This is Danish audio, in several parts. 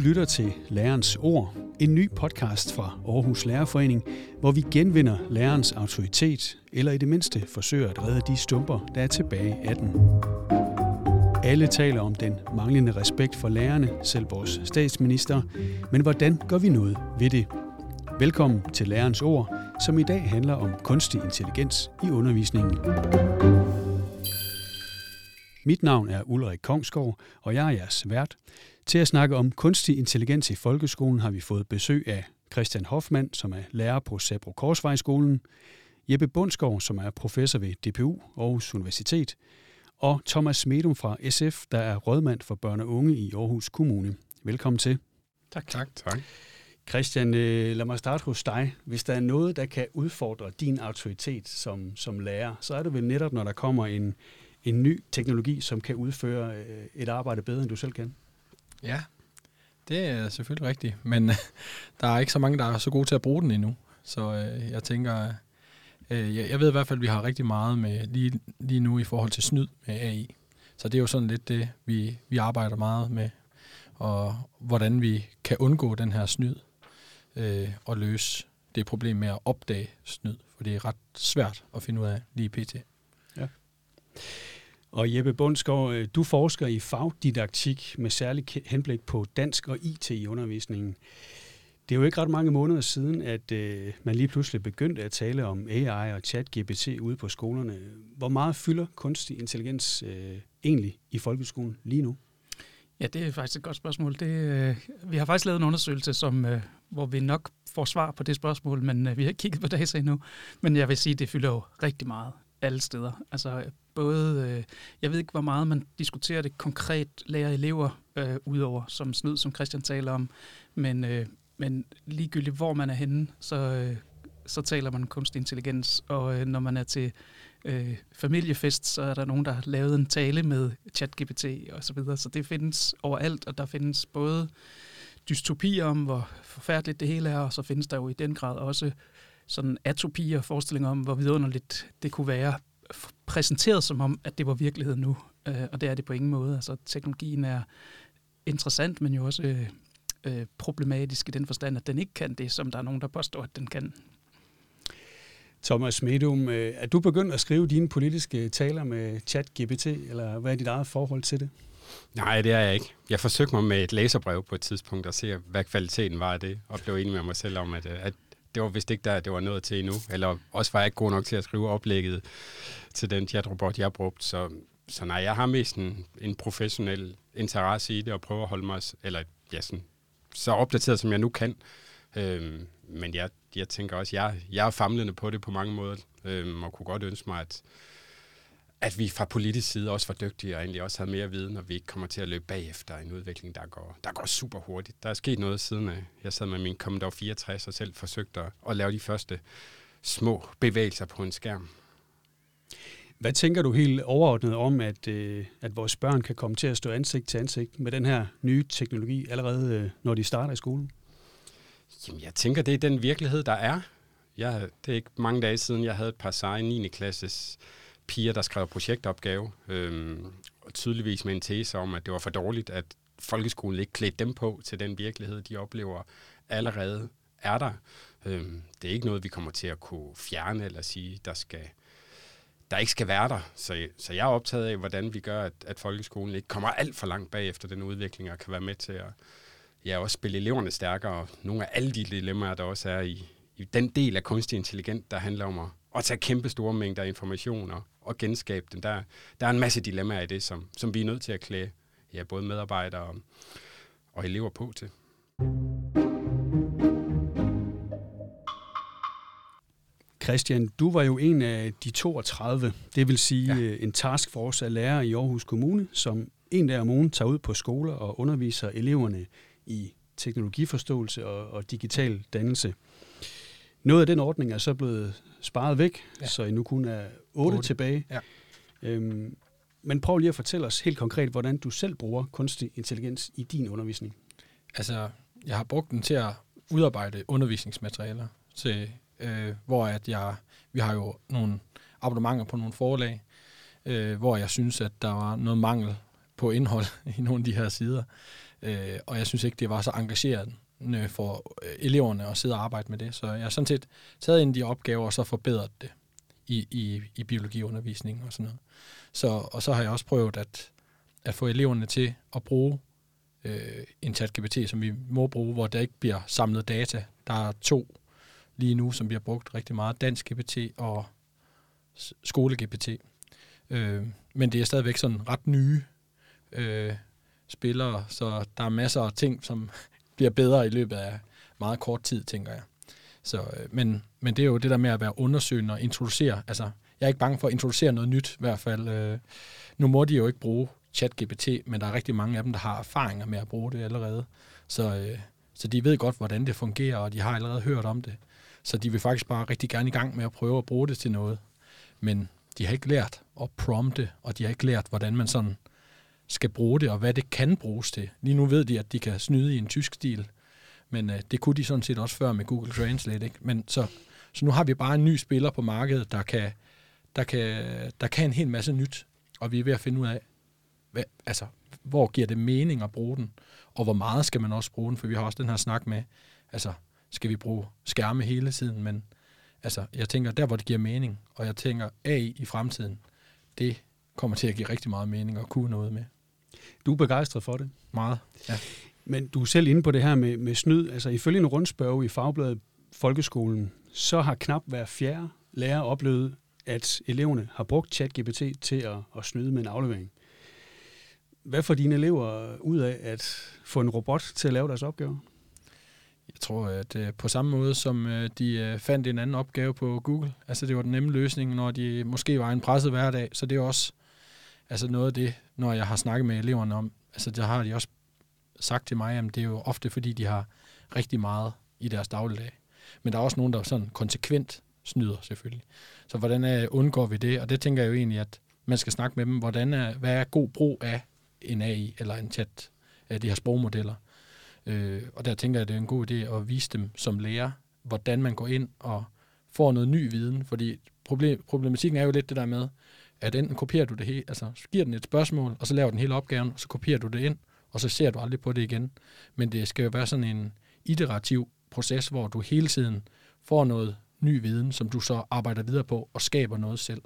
lytter til Lærerens Ord, en ny podcast fra Aarhus Lærerforening, hvor vi genvinder lærerens autoritet, eller i det mindste forsøger at redde de stumper, der er tilbage af den. Alle taler om den manglende respekt for lærerne, selv vores statsminister, men hvordan gør vi noget ved det? Velkommen til Lærerens Ord, som i dag handler om kunstig intelligens i undervisningen. Mit navn er Ulrik Kongsgaard, og jeg er jeres vært. Til at snakke om kunstig intelligens i folkeskolen har vi fået besøg af Christian Hoffmann, som er lærer på Sabro Korsvejskolen, Jeppe Bundsgaard, som er professor ved DPU Aarhus Universitet, og Thomas Medum fra SF, der er rådmand for børn og unge i Aarhus Kommune. Velkommen til. Tak. Tak. tak. Christian, øh, lad mig starte hos dig. Hvis der er noget, der kan udfordre din autoritet som, som lærer, så er det vel netop, når der kommer en, en ny teknologi, som kan udføre øh, et arbejde bedre, end du selv kan. Ja, det er selvfølgelig rigtigt, men der er ikke så mange, der er så gode til at bruge den endnu. Så øh, jeg tænker, øh, jeg ved i hvert fald, at vi har rigtig meget med lige, lige nu i forhold til snyd med AI. Så det er jo sådan lidt det, vi, vi arbejder meget med, og hvordan vi kan undgå den her snyd øh, og løse det problem med at opdage snyd, for det er ret svært at finde ud af lige pt. Ja. Og Jeppe Bundsgaard, øh, du forsker i fagdidaktik med særlig henblik på dansk og IT i undervisningen. Det er jo ikke ret mange måneder siden, at øh, man lige pludselig begyndte at tale om AI og chat-GPT ude på skolerne. Hvor meget fylder kunstig intelligens øh, egentlig i folkeskolen lige nu? Ja, det er faktisk et godt spørgsmål. Det, øh, vi har faktisk lavet en undersøgelse, som, øh, hvor vi nok får svar på det spørgsmål, men øh, vi har ikke kigget på data endnu. Men jeg vil sige, at det fylder jo rigtig meget alle steder. Altså både, øh, jeg ved ikke, hvor meget man diskuterer det konkret lærer elever, øh, udover som snyd, som Christian taler om, men, øh, men ligegyldigt hvor man er henne, så, øh, så taler man kunstig intelligens, og øh, når man er til øh, familiefest, så er der nogen, der har lavet en tale med ChatGPT og så videre, så det findes overalt, og der findes både dystopier om, hvor forfærdeligt det hele er, og så findes der jo i den grad også sådan atopi og forestillinger om, hvor vidunderligt det kunne være præsenteret som om, at det var virkelighed nu. Øh, og det er det på ingen måde. Altså, teknologien er interessant, men jo også øh, øh, problematisk i den forstand, at den ikke kan det, som der er nogen, der påstår, at den kan. Thomas Medum, øh, er du begyndt at skrive dine politiske taler med chat-GPT, eller hvad er dit eget forhold til det? Nej, det er jeg ikke. Jeg forsøgte mig med et læserbrev på et tidspunkt og se, hvad kvaliteten var af det, og blev enig med mig selv om, at, øh, at det var vist ikke der, det var noget til endnu. Eller også var jeg ikke god nok til at skrive oplægget til den chatrobot, jeg brugte. Så, så nej, jeg har mest en, en professionel interesse i det, og prøver at holde mig eller, ja, sådan, så opdateret, som jeg nu kan. Øhm, men jeg, jeg tænker også, jeg, jeg er famlende på det på mange måder, øhm, og kunne godt ønske mig, at, at vi fra politisk side også var dygtige og egentlig også havde mere viden, og vi ikke kommer til at løbe bagefter en udvikling, der går, der går super hurtigt. Der er sket noget siden, at jeg sad med min Commodore 64 og selv forsøgte at, at lave de første små bevægelser på en skærm. Hvad tænker du helt overordnet om, at, øh, at vores børn kan komme til at stå ansigt til ansigt med den her nye teknologi allerede, øh, når de starter i skolen? Jamen, jeg tænker, det er den virkelighed, der er. Jeg, det er ikke mange dage siden, jeg havde et par seje 9. klasses piger, der skrev projektopgave, øh, og tydeligvis med en tese om, at det var for dårligt, at folkeskolen ikke klædte dem på til den virkelighed, de oplever allerede er der. Øh, det er ikke noget, vi kommer til at kunne fjerne eller sige, der skal der ikke skal være der. Så, så jeg er optaget af, hvordan vi gør, at, at folkeskolen ikke kommer alt for langt bag efter den udvikling, og kan være med til at ja, også spille eleverne stærkere, og nogle af alle de dilemmaer, der også er i, i den del af kunstig intelligens, der handler om at, at tage kæmpe store mængder informationer og genskabe dem. Der, der er en masse dilemmaer i det, som, som vi er nødt til at klæde ja, både medarbejdere og, og elever på til. Christian, du var jo en af de 32, det vil sige ja. en taskforce af lærere i Aarhus Kommune, som en dag om ugen tager ud på skoler og underviser eleverne i teknologiforståelse og, og digital dannelse. Noget af den ordning er så blevet sparet væk, ja. så I nu kun er 8, 8. tilbage. Ja. Øhm, men prøv lige at fortælle os helt konkret, hvordan du selv bruger kunstig intelligens i din undervisning. Altså, jeg har brugt den til at udarbejde undervisningsmaterialer, til, øh, hvor at jeg, vi har jo nogle abonnementer på nogle forlag, øh, hvor jeg synes, at der var noget mangel på indhold i nogle af de her sider. Øh, og jeg synes ikke, det var så engagerende Øh, for øh, eleverne at sidde og arbejde med det. Så jeg har sådan set taget ind de opgaver og så forbedret det i, i, i biologiundervisningen og sådan noget. Så, og så har jeg også prøvet at, at få eleverne til at bruge øh, en chat som vi må bruge, hvor der ikke bliver samlet data. Der er to lige nu, som bliver brugt rigtig meget. Dansk GPT og skole-GPT. Øh, men det er stadigvæk sådan ret nye øh, spillere, så der er masser af ting, som bliver bedre i løbet af meget kort tid, tænker jeg. Så, øh, men, men det er jo det der med at være undersøgende og introducere. Altså, jeg er ikke bange for at introducere noget nyt, i hvert fald. Øh, nu må de jo ikke bruge ChatGPT, men der er rigtig mange af dem, der har erfaringer med at bruge det allerede. Så, øh, så de ved godt, hvordan det fungerer, og de har allerede hørt om det. Så de vil faktisk bare rigtig gerne i gang med at prøve at bruge det til noget. Men de har ikke lært at prompte, og de har ikke lært, hvordan man sådan skal bruge det, og hvad det kan bruges til. Lige nu ved de, at de kan snyde i en tysk stil, men øh, det kunne de sådan set også før med Google Translate. Ikke? Men så, så nu har vi bare en ny spiller på markedet, der kan, der kan, der kan en hel masse nyt, og vi er ved at finde ud af, hvad, altså, hvor giver det mening at bruge den, og hvor meget skal man også bruge den, for vi har også den her snak med, altså, skal vi bruge skærme hele tiden, men altså, jeg tænker, der hvor det giver mening, og jeg tænker, AI i fremtiden, det kommer til at give rigtig meget mening at kunne noget med. Du er begejstret for det? Meget, ja. Men du er selv inde på det her med, med snyd. Altså ifølge en rundspørg i Fagbladet Folkeskolen, så har knap hver fjerde lærer oplevet, at eleverne har brugt ChatGPT til at, at snyde med en aflevering. Hvad får dine elever ud af at få en robot til at lave deres opgaver? Jeg tror, at øh, på samme måde som øh, de øh, fandt en anden opgave på Google, altså det var den nemme løsning, når de måske var en presset hverdag, så det er også altså noget af det, når jeg har snakket med eleverne om, altså der har de også sagt til mig, at det er jo ofte fordi, de har rigtig meget i deres dagligdag. Men der er også nogen, der sådan konsekvent snyder selvfølgelig. Så hvordan er, undgår vi det? Og det tænker jeg jo egentlig, at man skal snakke med dem, hvordan er, hvad er god brug af en AI eller en chat af de her sprogmodeller. Øh, og der tænker jeg, at det er en god idé at vise dem som lærer, hvordan man går ind og får noget ny viden, fordi problem, problematikken er jo lidt det der med, at enten kopierer du det hele, altså giver den et spørgsmål, og så laver den hele opgaven, og så kopierer du det ind, og så ser du aldrig på det igen. Men det skal jo være sådan en iterativ proces, hvor du hele tiden får noget ny viden, som du så arbejder videre på og skaber noget selv.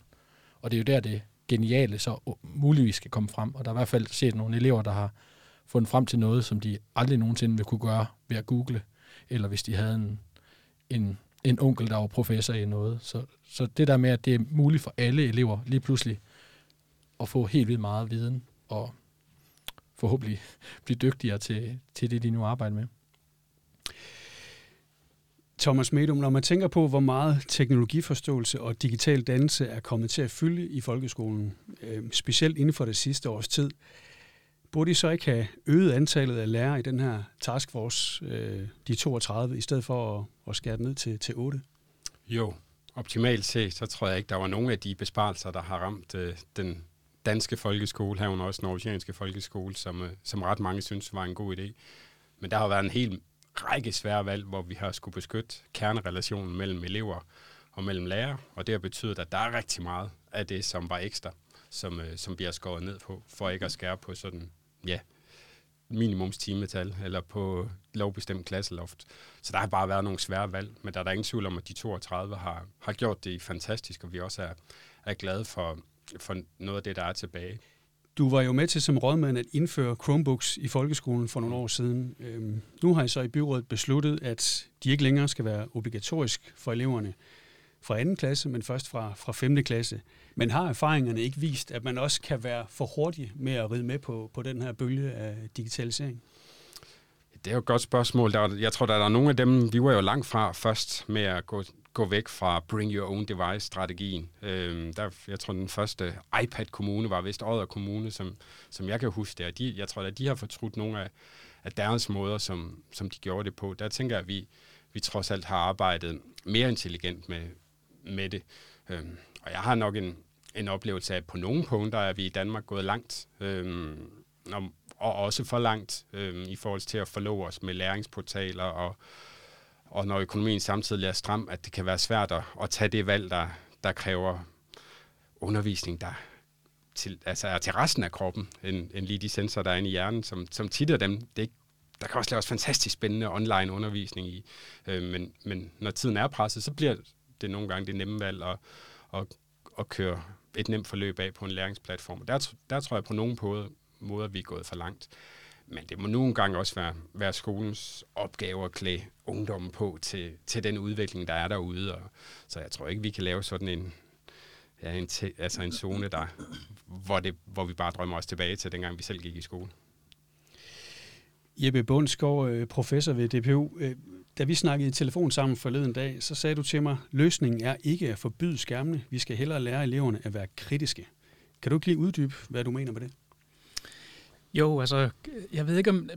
Og det er jo der, det geniale så muligvis skal komme frem. Og der er i hvert fald set nogle elever, der har fundet frem til noget, som de aldrig nogensinde vil kunne gøre ved at google, eller hvis de havde en, en, en onkel, der var professor i noget. Så, så det der med, at det er muligt for alle elever lige pludselig at få helt vildt meget viden, og forhåbentlig blive dygtigere til, til det, de nu arbejder med. Thomas Medum, når man tænker på, hvor meget teknologiforståelse og digital dannelse er kommet til at fylde i folkeskolen, øh, specielt inden for det sidste års tid, burde I så ikke have øget antallet af lærere i den her taskforce, øh, de 32, i stedet for at, at skære ned til, til 8? Jo, optimalt set, så tror jeg ikke, der var nogen af de besparelser, der har ramt øh, den danske folkeskole, herunder også den oceanske folkeskole, som, øh, som ret mange synes var en god idé. Men der har været en hel række svære valg, hvor vi har skulle beskytte kernerelationen mellem elever og mellem lærere, og det har betydet, at der er rigtig meget af det, som var ekstra, som, øh, som bliver skåret ned på, for ikke at skære på sådan, ja, minimumstimetal, eller på lovbestemt klasseloft. Så der har bare været nogle svære valg, men der er der ingen tvivl om, at de 32 har, har gjort det fantastisk, og vi også er, er glade for, for noget af det, der er tilbage. Du var jo med til som rådmand at indføre Chromebooks i folkeskolen for nogle år siden. Øhm, nu har I så i byrådet besluttet, at de ikke længere skal være obligatorisk for eleverne fra 2. klasse, men først fra, fra 5. klasse. Men har erfaringerne ikke vist, at man også kan være for hurtig med at ride med på, på den her bølge af digitalisering? Det er jo et godt spørgsmål. Der, jeg tror, der er nogle af dem, vi var jo langt fra først med at gå gå væk fra bring your own device-strategien. Øhm, der, jeg tror, den første iPad-kommune var vist Odder Kommune, som, som jeg kan huske det. De, jeg tror, at de har fortrudt nogle af, af deres måder, som, som de gjorde det på. Der tænker jeg, at vi, vi trods alt har arbejdet mere intelligent med, med det. Øhm, og jeg har nok en, en oplevelse af, at på nogle punkter er vi i Danmark gået langt. Øhm, og, og også for langt øhm, i forhold til at forlove os med læringsportaler og og når økonomien samtidig er stram, at det kan være svært at, at tage det valg, der, der kræver undervisning, der, til, altså er til resten af kroppen, end, end lige de sensorer, der er inde i hjernen, som, som tit er dem, det, der kan også laves fantastisk spændende online undervisning i. Øh, men, men når tiden er presset, så bliver det nogle gange det nemme valg at, at, at køre et nemt forløb af på en læringsplatform. Der, der tror jeg på nogen måder, vi er gået for langt. Men det må nogle gange også være, være skolens opgave at klæde ungdommen på til, til den udvikling, der er derude. Og, så jeg tror ikke, vi kan lave sådan en, ja, en, te, altså en zone, der, hvor, det, hvor vi bare drømmer os tilbage til, dengang vi selv gik i skole. Jeppe Bundsgaard, øh, professor ved DPU. Øh, da vi snakkede i telefon sammen forleden dag, så sagde du til mig, løsningen er ikke at forbyde skærmene. Vi skal hellere lære eleverne at være kritiske. Kan du ikke lige uddybe, hvad du mener med det? Jo, altså, jeg ved ikke om...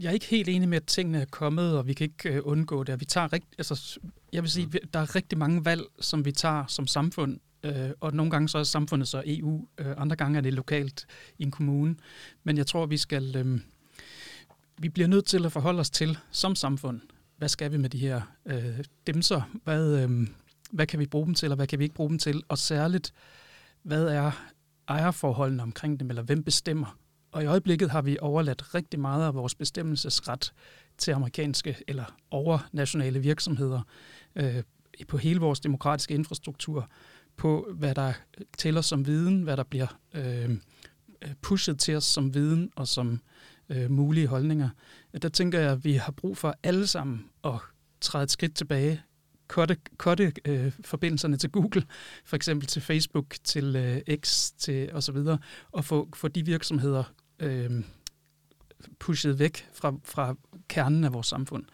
Jeg er ikke helt enig med, at tingene er kommet, og vi kan ikke øh, undgå det. Vi tager rigt, altså, jeg vil sige, der er rigtig mange valg, som vi tager som samfund, øh, og nogle gange så er samfundet så EU, øh, andre gange er det lokalt i en kommune. Men jeg tror, vi skal... Øh, vi bliver nødt til at forholde os til som samfund, hvad skal vi med de her øh, demser? Hvad, øh, hvad kan vi bruge dem til, og hvad kan vi ikke bruge dem til? Og særligt, hvad er ejerforholdene omkring dem, eller hvem bestemmer? Og i øjeblikket har vi overladt rigtig meget af vores bestemmelsesret til amerikanske eller overnationale virksomheder øh, på hele vores demokratiske infrastruktur, på hvad der tæller som viden, hvad der bliver øh, øh pushet til os som viden og som øh, mulige holdninger. Der tænker jeg, at vi har brug for alle sammen at træde et skridt tilbage, korte, korte øh, forbindelserne til Google, for eksempel til Facebook, til øh, X til osv., og få, få de virksomheder øh, pushet væk fra, fra kernen af vores samfund.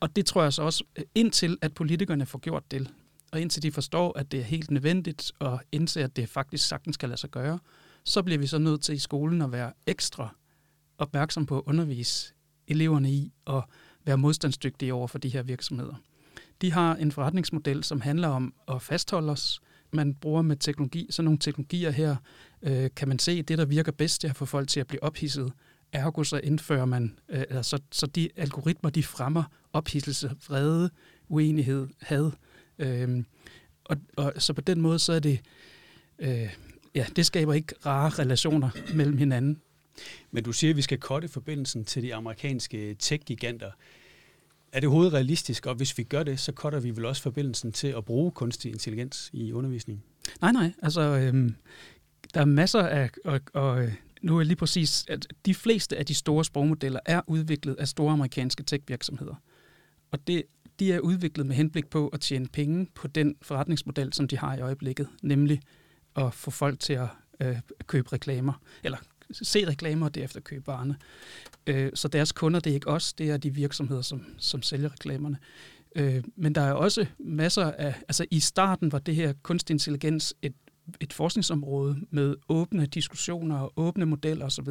Og det tror jeg så også, øh, indtil at politikerne får gjort det, og indtil de forstår, at det er helt nødvendigt, og indser, at det faktisk sagtens skal lade sig gøre, så bliver vi så nødt til i skolen at være ekstra opmærksom på at undervise eleverne i at være modstandsdygtige over for de her virksomheder. De har en forretningsmodel, som handler om at fastholde os. Man bruger med teknologi, sådan nogle teknologier her, øh, kan man se, det der virker bedst, det er at få folk til at blive ophidset. Ergo så indfører man, øh, altså, så de algoritmer, de fremmer ophidselse, vrede, uenighed, had. Øh, og, og så på den måde, så er det, øh, ja, det skaber ikke rare relationer mellem hinanden. Men du siger, at vi skal korte forbindelsen til de amerikanske tech-giganter. Er det overhovedet realistisk, og hvis vi gør det, så korter vi vel også forbindelsen til at bruge kunstig intelligens i undervisningen? Nej, nej. Altså, øhm, der er masser af, og, og øh, nu er lige præcis, at de fleste af de store sprogmodeller er udviklet af store amerikanske tech-virksomheder. Og det, de er udviklet med henblik på at tjene penge på den forretningsmodel, som de har i øjeblikket, nemlig at få folk til at øh, købe reklamer, eller se reklamer og derefter købe varerne. Øh, så deres kunder, det er ikke os, det er de virksomheder, som, som sælger reklamerne. Øh, men der er også masser af, altså i starten var det her kunstig intelligens et, et forskningsområde med åbne diskussioner og åbne modeller osv.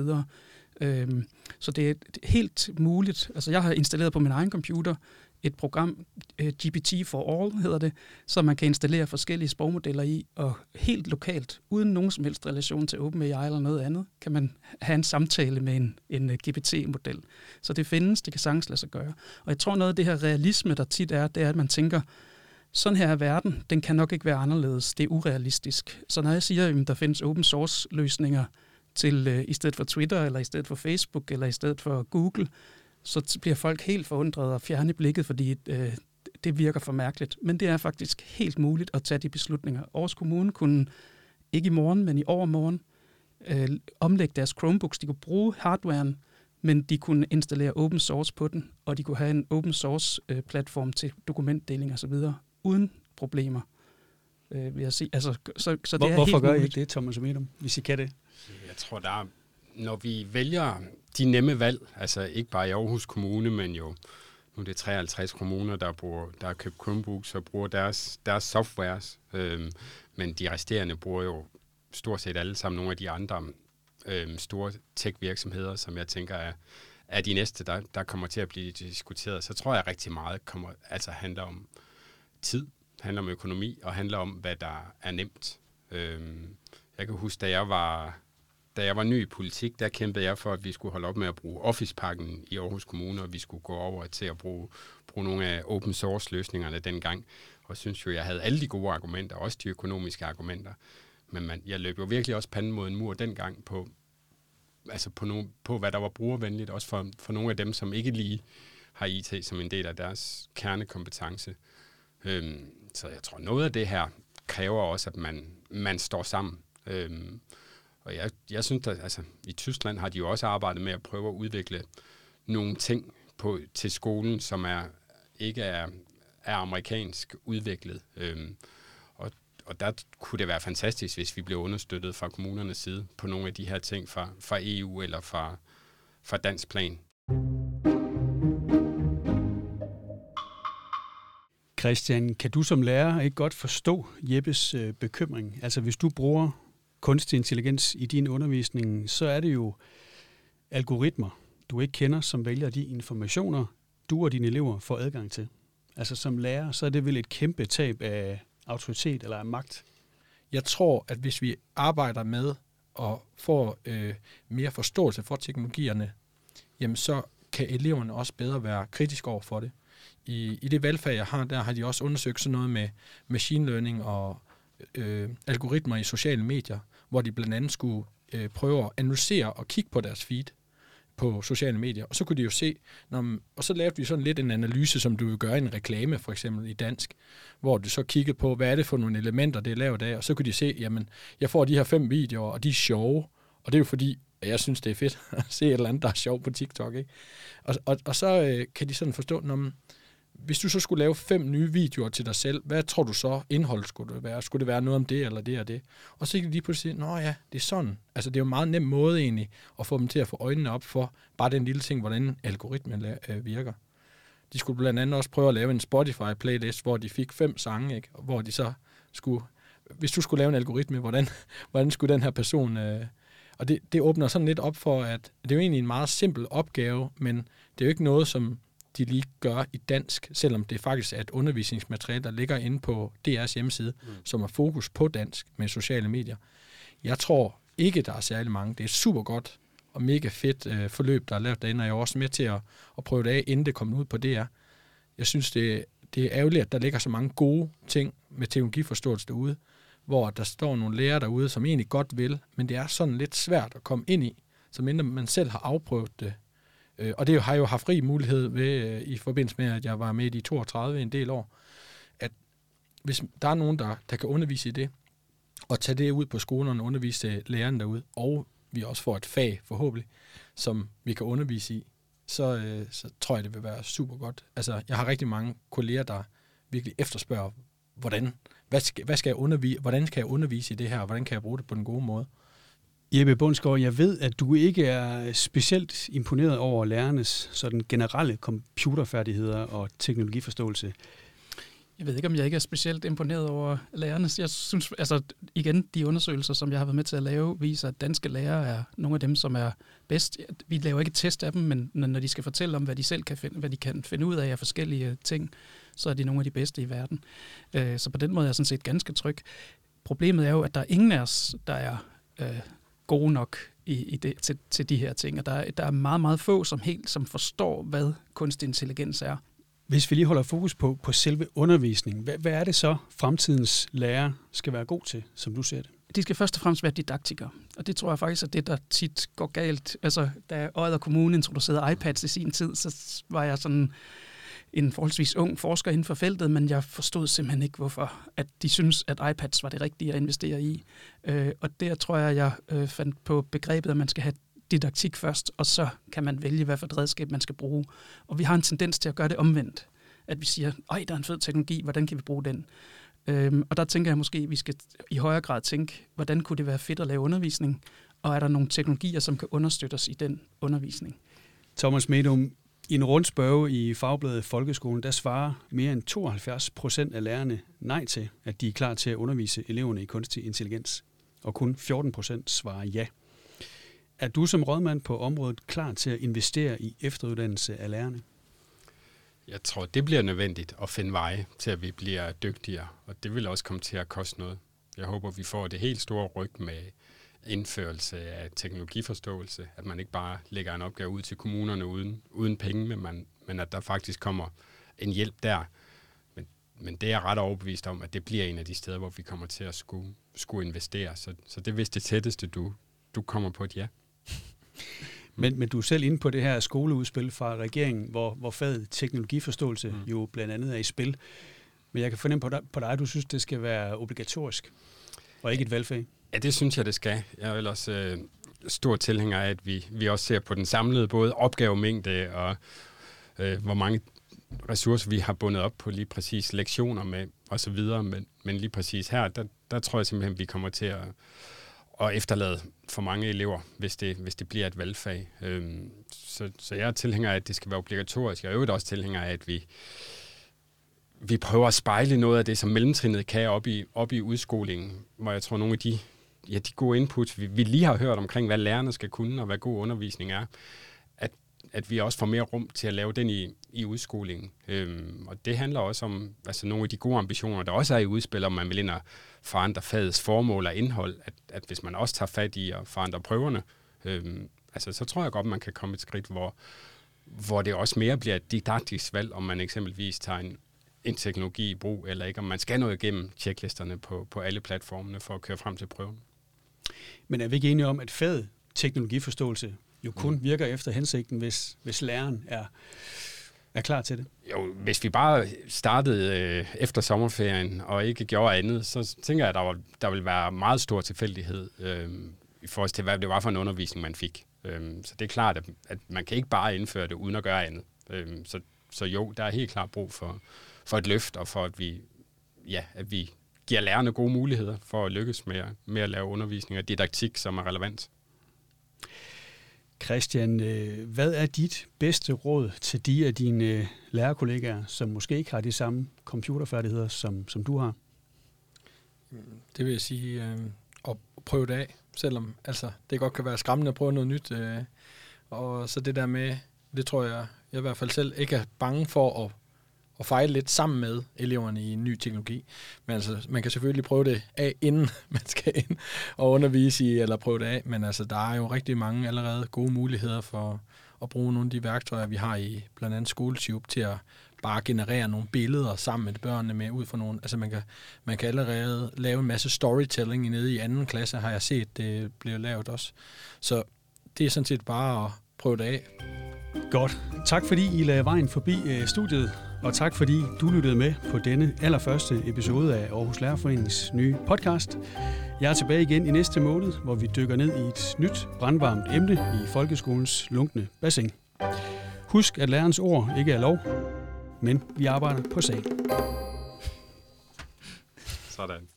Øh, så det er helt muligt. Altså jeg har installeret på min egen computer et program, øh, GPT for All hedder det, som man kan installere forskellige sprogmodeller i, og helt lokalt, uden nogen som helst relation til OpenAI eller noget andet, kan man have en samtale med en, en øh, GPT-model. Så det findes, det kan sagtens lade sig gøre. Og jeg tror noget af det her realisme, der tit er, det er, at man tænker, sådan her er verden, den kan nok ikke være anderledes, det er urealistisk. Så når jeg siger, at der findes open source løsninger til, øh, i stedet for Twitter, eller i stedet for Facebook, eller i stedet for Google, så bliver folk helt forundret og fjerne blikket, fordi øh, det virker for mærkeligt. Men det er faktisk helt muligt at tage de beslutninger. Aarhus Kommune kunne ikke i morgen, men i overmorgen øh, omlægge deres Chromebooks. De kunne bruge hardwaren, men de kunne installere open source på den, og de kunne have en open source øh, platform til dokumentdeling osv. uden problemer. Øh, vil jeg sige. Altså, så, så Hvor, det er hvorfor helt gør I muligt. ikke det, Thomas Omedum, hvis I kan det? Jeg tror, der er, når vi vælger de nemme valg, altså ikke bare i Aarhus Kommune, men jo nu er det 53 kommuner, der, bruger, der har købt Chromebooks og bruger deres, deres softwares, øhm, men de resterende bruger jo stort set alle sammen nogle af de andre øhm, store tech-virksomheder, som jeg tænker er, er de næste, der, der kommer til at blive diskuteret. Så tror jeg rigtig meget kommer, altså handler om tid, handler om økonomi og handler om, hvad der er nemt. Øhm, jeg kan huske, da jeg var da jeg var ny i politik, der kæmpede jeg for, at vi skulle holde op med at bruge Office-pakken i Aarhus Kommune, og vi skulle gå over til at bruge, bruge nogle af open source løsningerne dengang. Og synes jo, jeg havde alle de gode argumenter, også de økonomiske argumenter. Men man, jeg løb jo virkelig også panden mod en mur dengang på, altså på, no, på hvad der var brugervenligt, også for, for nogle af dem, som ikke lige har IT som en del af deres kernekompetence. Øhm, så jeg tror, noget af det her kræver også, at man, man står sammen. Øhm, og jeg, jeg synes, at altså, i Tyskland har de jo også arbejdet med at prøve at udvikle nogle ting på, til skolen, som er ikke er, er amerikansk udviklet. Øhm, og, og der kunne det være fantastisk, hvis vi blev understøttet fra kommunernes side på nogle af de her ting fra, fra EU eller fra, fra dansk plan. Christian, kan du som lærer ikke godt forstå Jeppes øh, bekymring? Altså hvis du bruger kunstig intelligens i din undervisning, så er det jo algoritmer, du ikke kender, som vælger de informationer, du og dine elever får adgang til. Altså som lærer, så er det vel et kæmpe tab af autoritet eller af magt. Jeg tror, at hvis vi arbejder med og får øh, mere forståelse for teknologierne, jamen så kan eleverne også bedre være kritiske over for det. I, I det valgfag, jeg har, der har de også undersøgt sådan noget med machine learning og øh, algoritmer i sociale medier, hvor de blandt andet skulle øh, prøve at analysere og kigge på deres feed på sociale medier. Og så kunne de jo se, når, og så lavede vi sådan lidt en analyse, som du vil gøre i en reklame, for eksempel i dansk, hvor du så kiggede på, hvad er det for nogle elementer, det er lavet af, og så kunne de se, jamen, jeg får de her fem videoer, og de er sjove, og det er jo fordi, at jeg synes, det er fedt at se et eller andet, der er sjovt på TikTok, ikke? Og, og, og så øh, kan de sådan forstå, når man, hvis du så skulle lave fem nye videoer til dig selv, hvad tror du så indhold skulle det være? Skulle det være noget om det eller det og det? Og så kan de lige pludselig sige, nå ja, det er sådan. Altså det er jo en meget nem måde egentlig at få dem til at få øjnene op for bare den lille ting, hvordan algoritmen øh, virker. De skulle blandt andet også prøve at lave en Spotify-playlist, hvor de fik fem sange, ikke? hvor de så skulle, hvis du skulle lave en algoritme, hvordan, hvordan skulle den her person... Øh, og det, det åbner sådan lidt op for, at det er jo egentlig en meget simpel opgave, men det er jo ikke noget, som de lige gør i dansk, selvom det faktisk er et undervisningsmateriale, der ligger inde på DR's hjemmeside, mm. som har fokus på dansk med sociale medier. Jeg tror ikke, der er særlig mange. Det er super godt og mega fedt øh, forløb, der er lavet derinde, og jeg er også med til at, at prøve det af, inden det kommer ud på DR. Jeg synes, det, det er ærgerligt, at der ligger så mange gode ting med teknologiforståelse derude, hvor der står nogle lærere derude, som egentlig godt vil, men det er sådan lidt svært at komme ind i, så mindre man selv har afprøvet det Øh, og det har jeg jo haft fri mulighed ved, øh, i forbindelse med, at jeg var med i 32 en del år, at hvis der er nogen, der, der kan undervise i det, og tage det ud på skolerne og undervise lærerne derude, og vi også får et fag forhåbentlig, som vi kan undervise i, så, øh, så tror jeg, det vil være super godt. Altså, jeg har rigtig mange kolleger, der virkelig efterspørger, hvordan, hvad skal, hvad skal jeg undervise, hvordan kan jeg undervise i det her, og hvordan kan jeg bruge det på den gode måde. Jeppe Bundsgaard, jeg ved, at du ikke er specielt imponeret over lærernes sådan generelle computerfærdigheder og teknologiforståelse. Jeg ved ikke, om jeg ikke er specielt imponeret over lærernes. Jeg synes, altså igen, de undersøgelser, som jeg har været med til at lave, viser, at danske lærere er nogle af dem, som er bedst. Vi laver ikke test af dem, men når de skal fortælle om, hvad de selv kan finde, hvad de kan finde ud af af forskellige ting, så er de nogle af de bedste i verden. Øh, så på den måde er jeg sådan set ganske tryg. Problemet er jo, at der er ingen af os, der er øh, gode nok i, i det, til, til de her ting. Og der, der er meget, meget få, som helt som forstår, hvad kunstig intelligens er. Hvis vi lige holder fokus på, på selve undervisningen, hvad, hvad er det så, fremtidens lærer skal være god til, som du ser det? De skal først og fremmest være didaktikere, og det tror jeg faktisk er det, der tit går galt. Altså, da Odder Kommune introducerede iPads i sin tid, så var jeg sådan en forholdsvis ung forsker inden for feltet, men jeg forstod simpelthen ikke, hvorfor at de synes, at iPads var det rigtige at investere i. Øh, og der tror jeg, jeg øh, fandt på begrebet, at man skal have didaktik først, og så kan man vælge, hvad for et redskab man skal bruge. Og vi har en tendens til at gøre det omvendt. At vi siger, ej, der er en fed teknologi, hvordan kan vi bruge den? Øhm, og der tænker jeg måske, at vi skal i højere grad tænke, hvordan kunne det være fedt at lave undervisning, og er der nogle teknologier, som kan understøtte os i den undervisning? Thomas Medum, i en rundspørge i fagbladet Folkeskolen, der svarer mere end 72 procent af lærerne nej til, at de er klar til at undervise eleverne i kunstig intelligens. Og kun 14 procent svarer ja. Er du som rådmand på området klar til at investere i efteruddannelse af lærerne? Jeg tror, det bliver nødvendigt at finde veje til, at vi bliver dygtigere, og det vil også komme til at koste noget. Jeg håber, vi får det helt store ryg med indførelse af teknologiforståelse, at man ikke bare lægger en opgave ud til kommunerne uden, uden penge, men, man, men at der faktisk kommer en hjælp der. Men, men det er jeg ret overbevist om, at det bliver en af de steder, hvor vi kommer til at skulle, skulle investere. Så, så det er vist det tætteste, du, du kommer på et ja. Men, men du er selv inde på det her skoleudspil fra regeringen, hvor, hvor faget teknologiforståelse mm. jo blandt andet er i spil. Men jeg kan fornemme på dig, på dig, du synes, det skal være obligatorisk, og ikke et valgfag. Ja, det synes jeg, det skal. Jeg er ellers øh, stor tilhænger af, at vi, vi også ser på den samlede både opgavemængde og øh, hvor mange ressourcer vi har bundet op på lige præcis lektioner med og så videre. Men, men lige præcis her, der, der tror jeg simpelthen, vi kommer til at, at efterlade for mange elever, hvis det, hvis det bliver et valgfag. Øhm, så, så jeg er tilhænger af, at det skal være obligatorisk. Jeg er øvrigt også tilhænger af, at vi, vi prøver at spejle noget af det, som mellemtrinnet kan op i, op i udskolingen, hvor jeg tror, nogle af de, ja, de gode inputs, vi, vi lige har hørt omkring, hvad lærerne skal kunne, og hvad god undervisning er, at, at vi også får mere rum til at lave den i, i udskolingen. Øhm, og det handler også om altså nogle af de gode ambitioner, der også er i udspil, om man vil ind og forandre fagets formål og indhold, at, at hvis man også tager fat i at forandre prøverne, øhm, altså, så tror jeg godt, man kan komme et skridt, hvor, hvor det også mere bliver et didaktisk valg, om man eksempelvis tager en en teknologi i brug, eller ikke, om man skal nå igennem checklisterne på, på alle platformene for at køre frem til prøven. Men er vi ikke enige om, at faget teknologiforståelse jo kun mm. virker efter hensigten, hvis, hvis læreren er, er klar til det? Jo, hvis vi bare startede øh, efter sommerferien og ikke gjorde andet, så tænker jeg, at der, var, der vil være meget stor tilfældighed øh, i forhold til, hvad det var for en undervisning, man fik. Øh, så det er klart, at, at man kan ikke bare indføre det uden at gøre andet. Øh, så, så jo, der er helt klart brug for, for et løft, og for at vi, ja, at vi giver lærerne gode muligheder for at lykkes med, med at lave undervisning og didaktik, som er relevant. Christian, øh, hvad er dit bedste råd til de af dine øh, lærerkollegaer, som måske ikke har de samme computerfærdigheder, som, som du har? Det vil jeg sige, øh, at prøve det af, selvom altså, det godt kan være skræmmende at prøve noget nyt. Øh, og så det der med, det tror jeg, jeg i hvert fald selv ikke er bange for at at fejle lidt sammen med eleverne i en ny teknologi. Men altså, man kan selvfølgelig prøve det af, inden man skal ind og undervise i, eller prøve det af. Men altså, der er jo rigtig mange allerede gode muligheder for at bruge nogle af de værktøjer, vi har i blandt andet SchoolTube, til at bare generere nogle billeder sammen med børnene med ud for nogle. Altså man kan, man kan allerede lave en masse storytelling nede i anden klasse, har jeg set, det bliver lavet også. Så det er sådan set bare at prøve det af. Godt. Tak fordi I lagde vejen forbi øh, studiet og tak fordi du lyttede med på denne allerførste episode af Aarhus Lærerforeningens nye podcast. Jeg er tilbage igen i næste måned, hvor vi dykker ned i et nyt brandvarmt emne i folkeskolens lunkne bassin. Husk, at lærerens ord ikke er lov, men vi arbejder på sagen. Sådan.